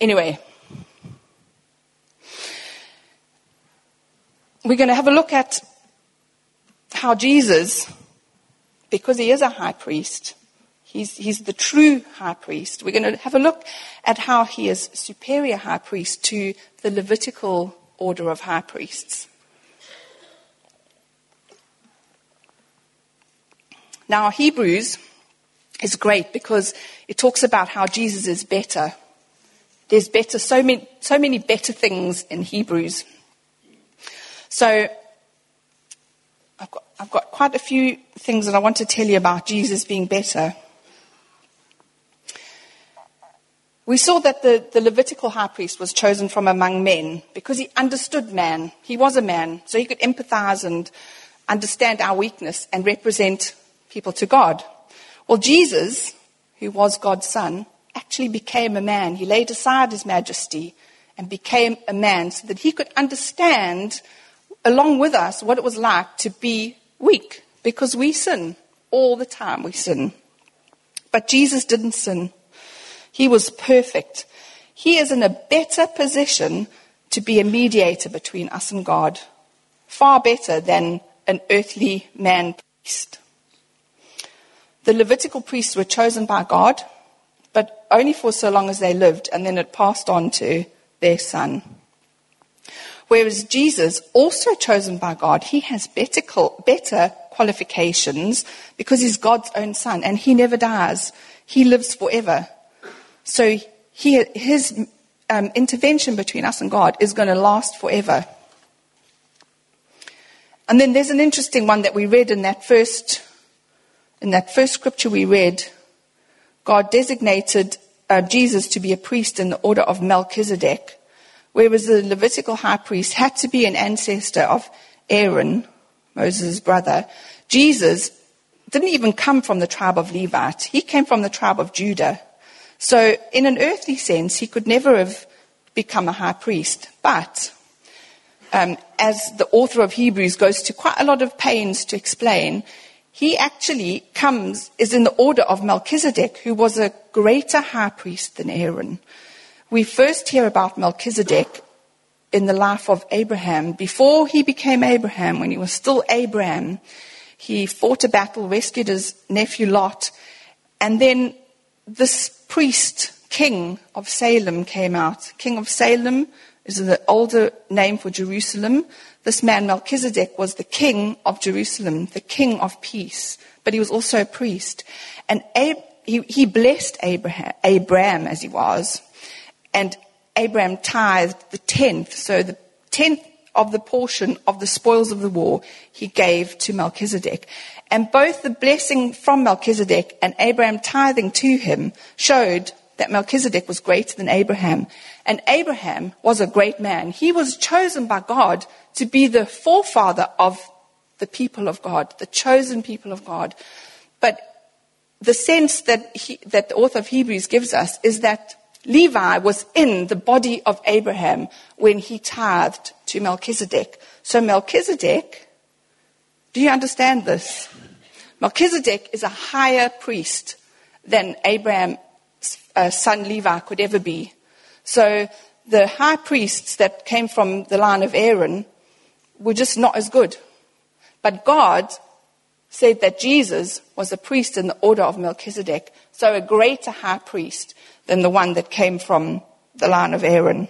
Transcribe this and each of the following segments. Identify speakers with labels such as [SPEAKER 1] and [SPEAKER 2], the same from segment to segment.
[SPEAKER 1] Anyway, we're going to have a look at how Jesus, because he is a high priest, he's, he's the true high priest. We're going to have a look at how he is superior high priest to the Levitical order of high priests. Now, Hebrews is great because it talks about how Jesus is better. There's better, so many, so many better things in Hebrews. So, I've got, I've got quite a few things that I want to tell you about Jesus being better. We saw that the, the Levitical high priest was chosen from among men because he understood man. He was a man, so he could empathize and understand our weakness and represent people to God. Well, Jesus, who was God's son, actually became a man. He laid aside his majesty and became a man so that he could understand, along with us, what it was like to be weak because we sin all the time. We sin. But Jesus didn't sin. He was perfect. He is in a better position to be a mediator between us and God, far better than an earthly man priest. The Levitical priests were chosen by God, but only for so long as they lived, and then it passed on to their son. Whereas Jesus, also chosen by God, he has better, better qualifications because he's God's own son, and he never dies. He lives forever. So he, his um, intervention between us and God is going to last forever. And then there's an interesting one that we read in that first in that first scripture we read, God designated uh, Jesus to be a priest in the order of Melchizedek, whereas the Levitical high priest had to be an ancestor of Aaron, Moses' brother. Jesus didn't even come from the tribe of Levite. He came from the tribe of Judah. So in an earthly sense, he could never have become a high priest. But um, as the author of Hebrews goes to quite a lot of pains to explain, he actually comes, is in the order of Melchizedek, who was a greater high priest than Aaron. We first hear about Melchizedek in the life of Abraham. Before he became Abraham, when he was still Abram, he fought a battle, rescued his nephew Lot, and then this priest, king of Salem, came out. King of Salem is the older name for Jerusalem. This man, Melchizedek, was the king of Jerusalem, the king of peace, but he was also a priest. And Ab- he, he blessed Abraham, Abram as he was, and Abraham tithed the tenth. So the tenth of the portion of the spoils of the war he gave to Melchizedek. And both the blessing from Melchizedek and Abraham tithing to him showed that Melchizedek was greater than Abraham. And Abraham was a great man. He was chosen by God to be the forefather of the people of God, the chosen people of God. But the sense that, he, that the author of Hebrews gives us is that Levi was in the body of Abraham when he tithed to Melchizedek. So Melchizedek, do you understand this? Melchizedek is a higher priest than Abraham's uh, son Levi could ever be. So the high priests that came from the line of Aaron were just not as good. But God said that Jesus was a priest in the order of Melchizedek, so a greater high priest than the one that came from the line of Aaron.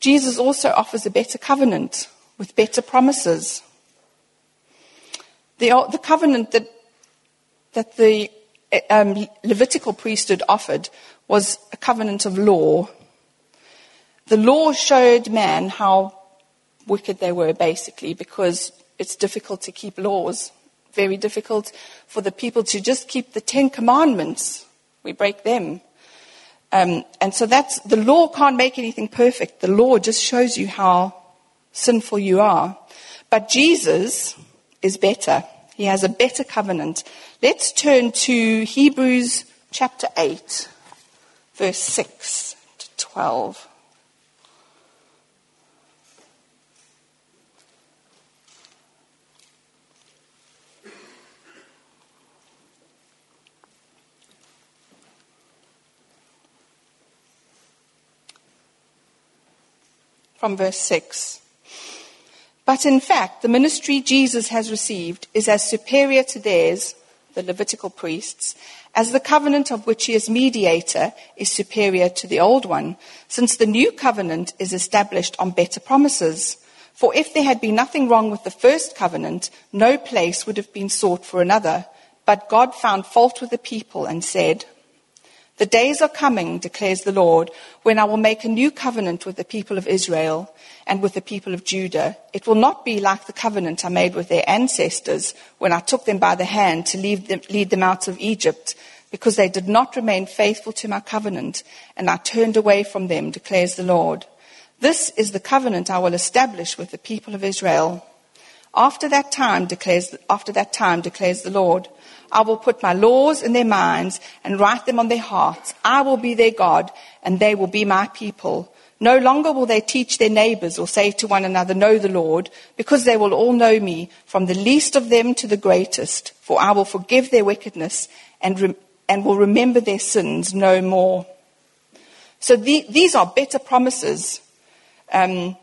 [SPEAKER 1] Jesus also offers a better covenant with better promises. The, the covenant that, that the um, Levitical priesthood offered was a covenant of law. The law showed man how wicked they were, basically, because it's difficult to keep laws. Very difficult for the people to just keep the Ten Commandments. We break them. Um, and so that's, the law can't make anything perfect. The law just shows you how sinful you are. But Jesus is better. He has a better covenant. Let's turn to Hebrews chapter 8, verse 6 to 12. From verse 6. But in fact, the ministry Jesus has received is as superior to theirs, the Levitical priests, as the covenant of which he is mediator is superior to the old one, since the new covenant is established on better promises. For if there had been nothing wrong with the first covenant, no place would have been sought for another. But God found fault with the people and said, The days are coming, declares the Lord, when I will make a new covenant with the people of Israel and with the people of Judah. It will not be like the covenant I made with their ancestors when I took them by the hand to lead them, lead them out of Egypt, because they did not remain faithful to my covenant, and I turned away from them, declares the Lord. This is the covenant I will establish with the people of Israel. After that time, declares, after that time, declares the Lord, I will put my laws in their minds and write them on their hearts. I will be their God, and they will be my people. No longer will they teach their neighbors or say to one another, Know the Lord, because they will all know me, from the least of them to the greatest. For I will forgive their wickedness and, and will remember their sins no more. So the, these are better promises um,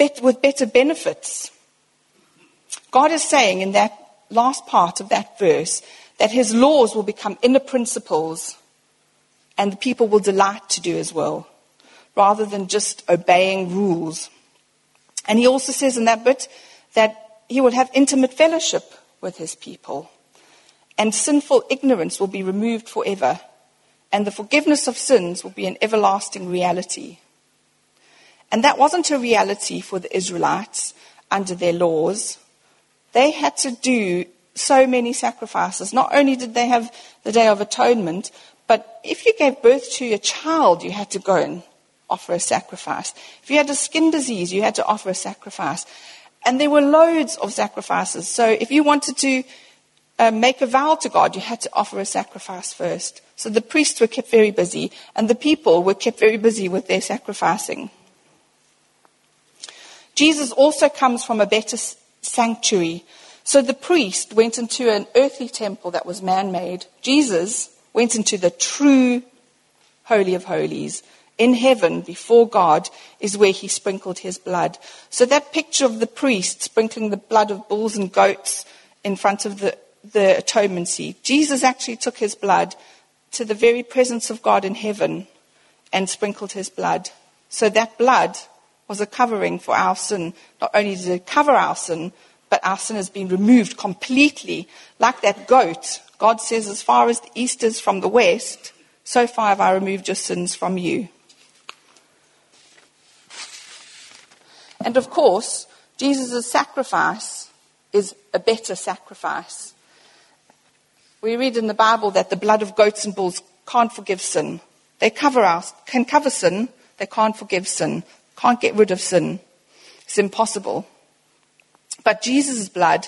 [SPEAKER 1] bet, with better benefits. God is saying in that last part of that verse that his laws will become inner principles and the people will delight to do as well, rather than just obeying rules. And he also says in that bit that he will have intimate fellowship with his people, and sinful ignorance will be removed forever, and the forgiveness of sins will be an everlasting reality. And that wasn't a reality for the Israelites under their laws. They had to do so many sacrifices. Not only did they have the Day of Atonement, but if you gave birth to a child, you had to go and offer a sacrifice. If you had a skin disease, you had to offer a sacrifice. And there were loads of sacrifices. So if you wanted to uh, make a vow to God, you had to offer a sacrifice first. So the priests were kept very busy, and the people were kept very busy with their sacrificing. Jesus also comes from a better sanctuary. So the priest went into an earthly temple that was man made. Jesus went into the true Holy of Holies. In heaven, before God, is where he sprinkled his blood. So that picture of the priest sprinkling the blood of bulls and goats in front of the, the atonement seat, Jesus actually took his blood to the very presence of God in heaven and sprinkled his blood. So that blood was a covering for our sin. Not only did it cover our sin, but our sin has been removed completely, like that goat God says, as far as the east is from the west, so far have I removed your sins from you. And of course, Jesus' sacrifice is a better sacrifice. We read in the Bible that the blood of goats and bulls can't forgive sin. They cover us, can cover sin, they can't forgive sin, can't get rid of sin. It's impossible. But Jesus' blood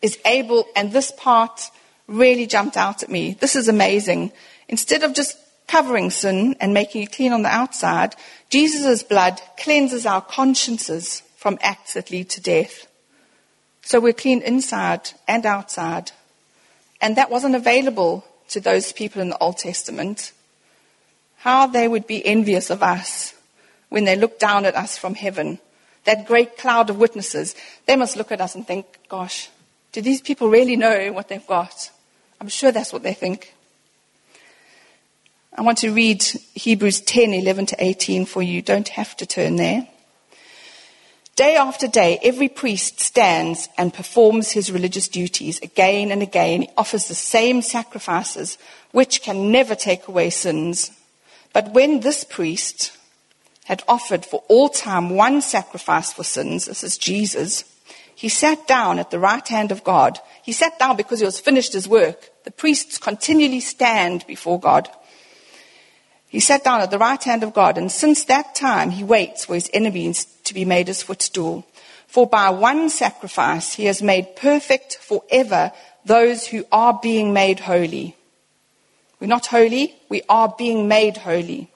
[SPEAKER 1] is able, and this part really jumped out at me. This is amazing. Instead of just covering sin and making it clean on the outside, Jesus' blood cleanses our consciences from acts that lead to death. So we're clean inside and outside. And that wasn't available to those people in the Old Testament. How they would be envious of us when they look down at us from heaven. That great cloud of witnesses. They must look at us and think, gosh, do these people really know what they've got? I'm sure that's what they think. I want to read Hebrews 10, 11 to 18 for you. Don't have to turn there. Day after day, every priest stands and performs his religious duties again and again. He offers the same sacrifices, which can never take away sins. But when this priest had offered for all time one sacrifice for sins, this is Jesus, he sat down at the right hand of God. He sat down because he was finished his work. The priests continually stand before God. He sat down at the right hand of God, and since that time he waits for his enemies to be made his footstool. For by one sacrifice he has made perfect forever those who are being made holy. We're not holy, we are being made holy.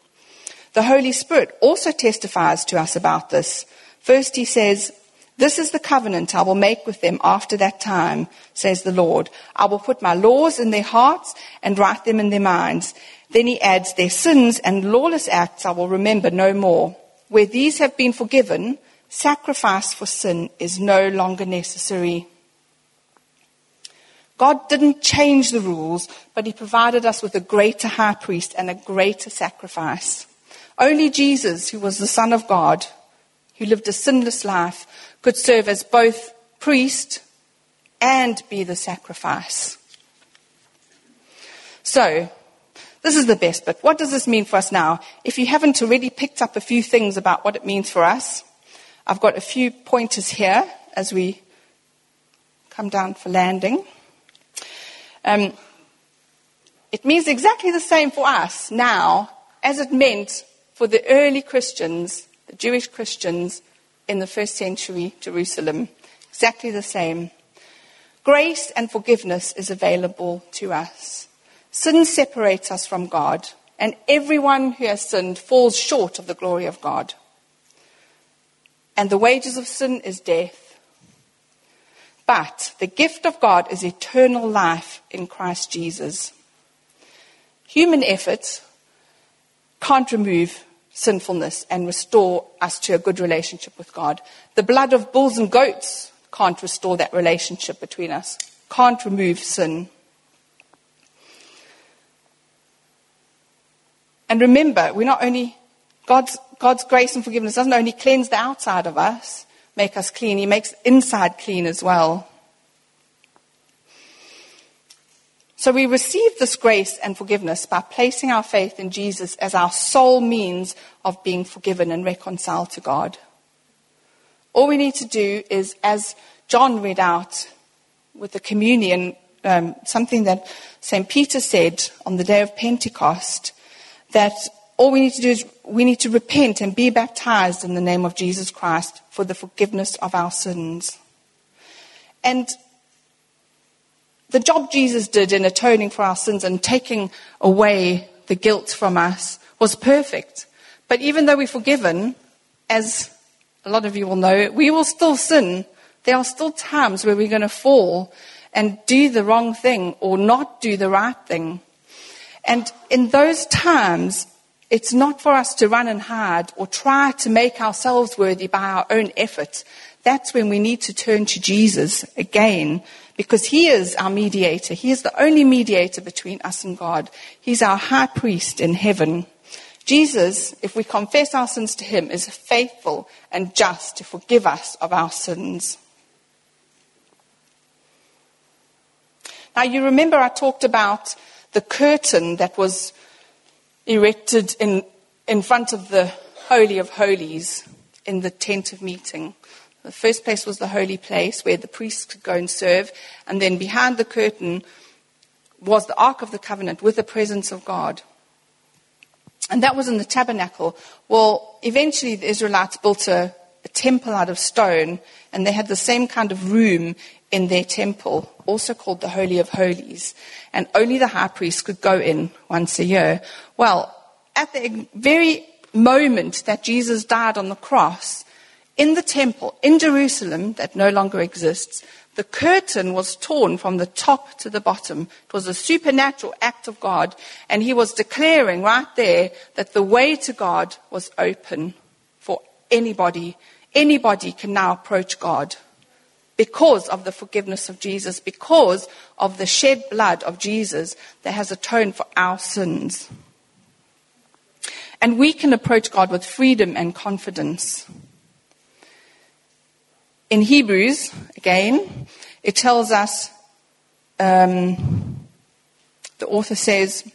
[SPEAKER 1] The Holy Spirit also testifies to us about this. First he says, this is the covenant I will make with them after that time, says the Lord. I will put my laws in their hearts and write them in their minds. Then he adds, their sins and lawless acts I will remember no more. where these have been forgiven, sacrifice for sin is no longer necessary. God didn't change the rules, but He provided us with a greater high priest and a greater sacrifice. Only Jesus, who was the Son of God, who lived a sinless life, could serve as both priest and be the sacrifice. So, this is the best bit. What does this mean for us now? If you haven't already picked up a few things about what it means for us, I've got a few pointers here as we come down for landing. Um, it means exactly the same for us now as it meant for the early Christians, the Jewish Christians in the first century Jerusalem. Exactly the same. Grace and forgiveness is available to us. Sin separates us from God, and everyone who has sinned falls short of the glory of God. And the wages of sin is death. But the gift of God is eternal life in Christ Jesus. Human efforts can't remove sinfulness and restore us to a good relationship with God. The blood of bulls and goats can't restore that relationship between us, can't remove sin. And remember, we're not only, God's, God's grace and forgiveness doesn't only cleanse the outside of us, make us clean. He makes inside clean as well. So we receive this grace and forgiveness by placing our faith in Jesus as our sole means of being forgiven and reconciled to God. All we need to do is, as John read out with the communion, um, something that St. Peter said on the day of Pentecost, that all we need to do is we need to repent and be baptized in the name of Jesus Christ for the forgiveness of our sins. And the job Jesus did in atoning for our sins and taking away the guilt from us was perfect. But even though we're forgiven, as a lot of you will know, we will still sin. There are still times where we're going to fall and do the wrong thing or not do the right thing. And in those times, it's not for us to run and hide or try to make ourselves worthy by our own efforts. That's when we need to turn to Jesus again because he is our mediator. He is the only mediator between us and God. He's our high priest in heaven. Jesus, if we confess our sins to him, is faithful and just to forgive us of our sins. Now, you remember I talked about the curtain that was erected in, in front of the Holy of Holies in the tent of meeting. The first place was the holy place where the priests could go and serve, and then behind the curtain was the Ark of the Covenant with the presence of God. And that was in the tabernacle. Well, eventually the Israelites built a, a temple out of stone, and they had the same kind of room in their temple, also called the Holy of Holies, and only the high priest could go in once a year. Well, at the very moment that Jesus died on the cross, in the temple in Jerusalem that no longer exists, the curtain was torn from the top to the bottom. It was a supernatural act of God, and he was declaring right there that the way to God was open for anybody. Anybody can now approach God because of the forgiveness of Jesus, because of the shed blood of Jesus that has atoned for our sins. And we can approach God with freedom and confidence. In Hebrews, again, it tells us, um, the author says,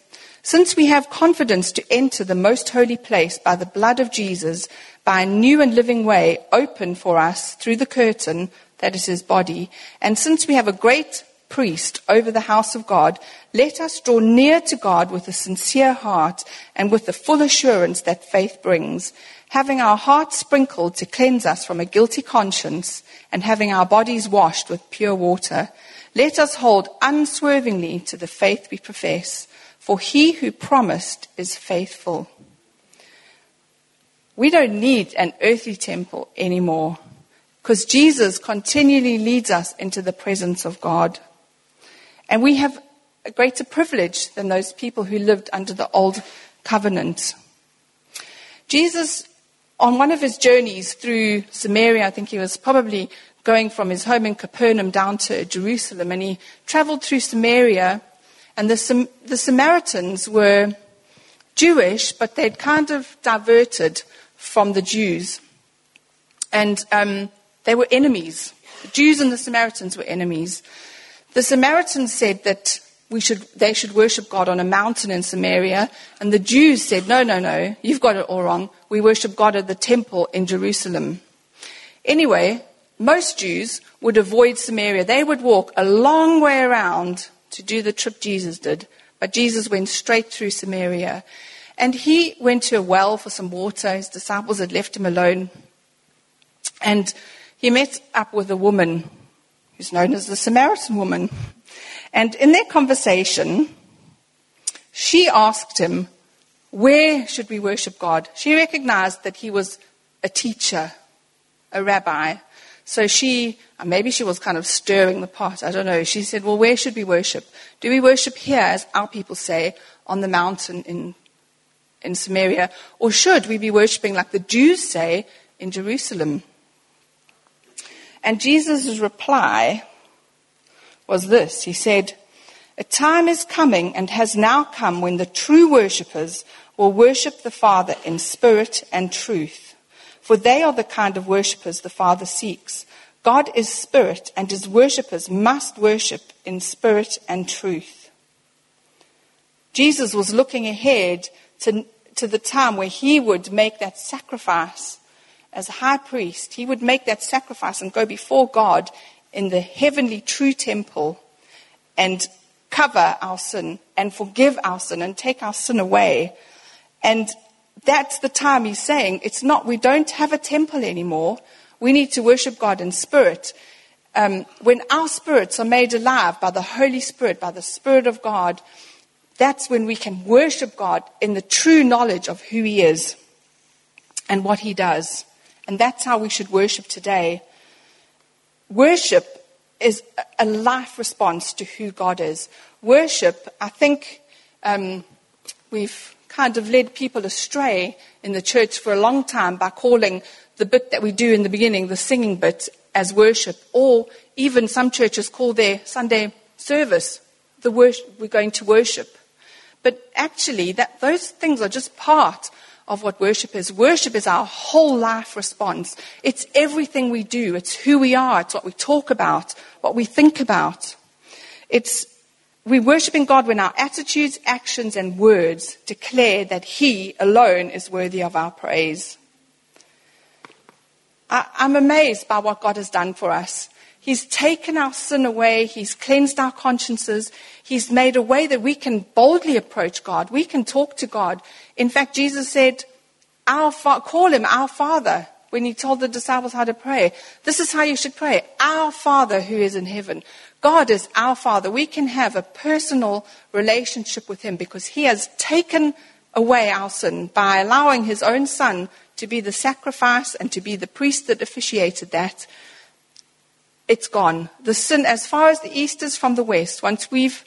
[SPEAKER 1] since we have confidence to enter the most holy place by the blood of Jesus, by a new and living way open for us through the curtain that is his body. And since we have a great priest over the house of God, let us draw near to God with a sincere heart and with the full assurance that faith brings, having our hearts sprinkled to cleanse us from a guilty conscience and having our bodies washed with pure water. Let us hold unswervingly to the faith we profess, for he who promised is faithful. We don't need an earthly temple anymore because Jesus continually leads us into the presence of God. And we have a greater privilege than those people who lived under the old covenant. Jesus on one of his journeys through Samaria, I think he was probably going from his home in Capernaum down to Jerusalem, and he traveled through Samaria, and the, the Samaritans were Jewish, but they'd kind of diverted from the Jews. And um, they were enemies. The Jews and the Samaritans were enemies. The Samaritans said that we should, they should worship God on a mountain in Samaria, and the Jews said, no, no, no, you've got it all wrong. We worship God at the temple in Jerusalem. Anyway, most Jews would avoid Samaria. They would walk a long way around to do the trip Jesus did. But Jesus went straight through Samaria. And he went to a well for some water. His disciples had left him alone. And he met up with a woman who's known as the Samaritan woman. And in their conversation, she asked him, Where should we worship God? She recognized that he was a teacher, a rabbi. So she, uh, maybe she was kind of stirring the pot, I don't know. She said, Well, where should we worship? Do we worship here, as our people say, on the mountain in, in Samaria? Or should we be worshiping like the Jews say in Jerusalem? And Jesus' reply was this He said, A time is coming and has now come when the true worshippers will worship the Father in spirit and truth for they are the kind of worshippers the Father seeks. God is spirit, and his worshippers must worship in spirit and truth. Jesus was looking ahead to, to the time where he would make that sacrifice as a high priest. He would make that sacrifice and go before God in the heavenly true temple and cover our sin and forgive our sin and take our sin away. And that's the time he's saying it's not, we don't have a temple anymore. We need to worship God in spirit. Um, when our spirits are made alive by the Holy Spirit, by the Spirit of God, that's when we can worship God in the true knowledge of who He is and what He does. And that's how we should worship today. Worship is a life response to who God is. Worship, I think um, we've kind of led people astray in the church for a long time by calling the bit that we do in the beginning, the singing bit, as worship. Or even some churches call their Sunday service the worship, we're going to worship. But actually, that, those things are just part of what worship is. Worship is our whole life response. It's everything we do. It's who we are. It's what we talk about, what we think about. It's we're worshiping God when our attitudes, actions, and words declare that He alone is worthy of our praise. I, I'm amazed by what God has done for us. He's taken our sin away. He's cleansed our consciences. He's made a way that we can boldly approach God. We can talk to God. In fact, Jesus said, our fa- call him our Father when he told the disciples how to pray. This is how you should pray. Our Father who is in heaven. God is our Father. We can have a personal relationship with him because he has taken away our sin by allowing his own Son to be the sacrifice and to be the priest that officiated that. It's gone. The sin, as far as the east is from the west, once we've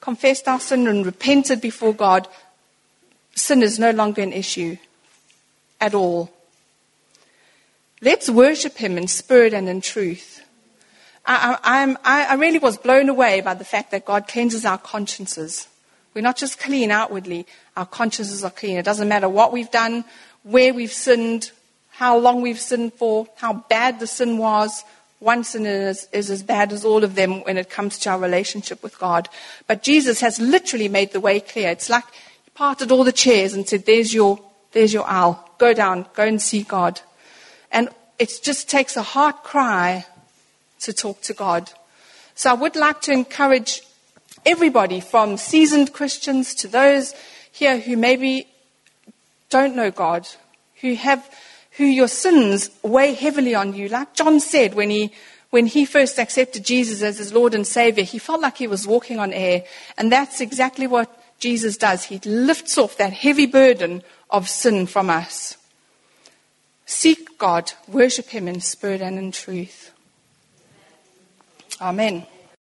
[SPEAKER 1] confessed our sin and repented before God, sin is no longer an issue at all. Let's worship him in spirit and in truth. I, I, I, really was blown away by the fact that God cleanses our consciences. We're not just clean outwardly, our consciences are clean. It doesn't matter what we've done, where we've sinned, how long we've sinned for, how bad the sin was. One sin is, is as bad as all of them when it comes to our relationship with God. But Jesus has literally made the way clear. It's like he parted all the chairs and said, There's your, there's your aisle. Go down, go and see God. And it just takes a heart cry to talk to God. So I would like to encourage everybody from seasoned Christians to those here who maybe don't know God, who have who your sins weigh heavily on you. Like John said when he when he first accepted Jesus as his Lord and Savior, he felt like he was walking on air. And that's exactly what Jesus does. He lifts off that heavy burden of sin from us. Seek God, worship Him in spirit and in truth. Amen.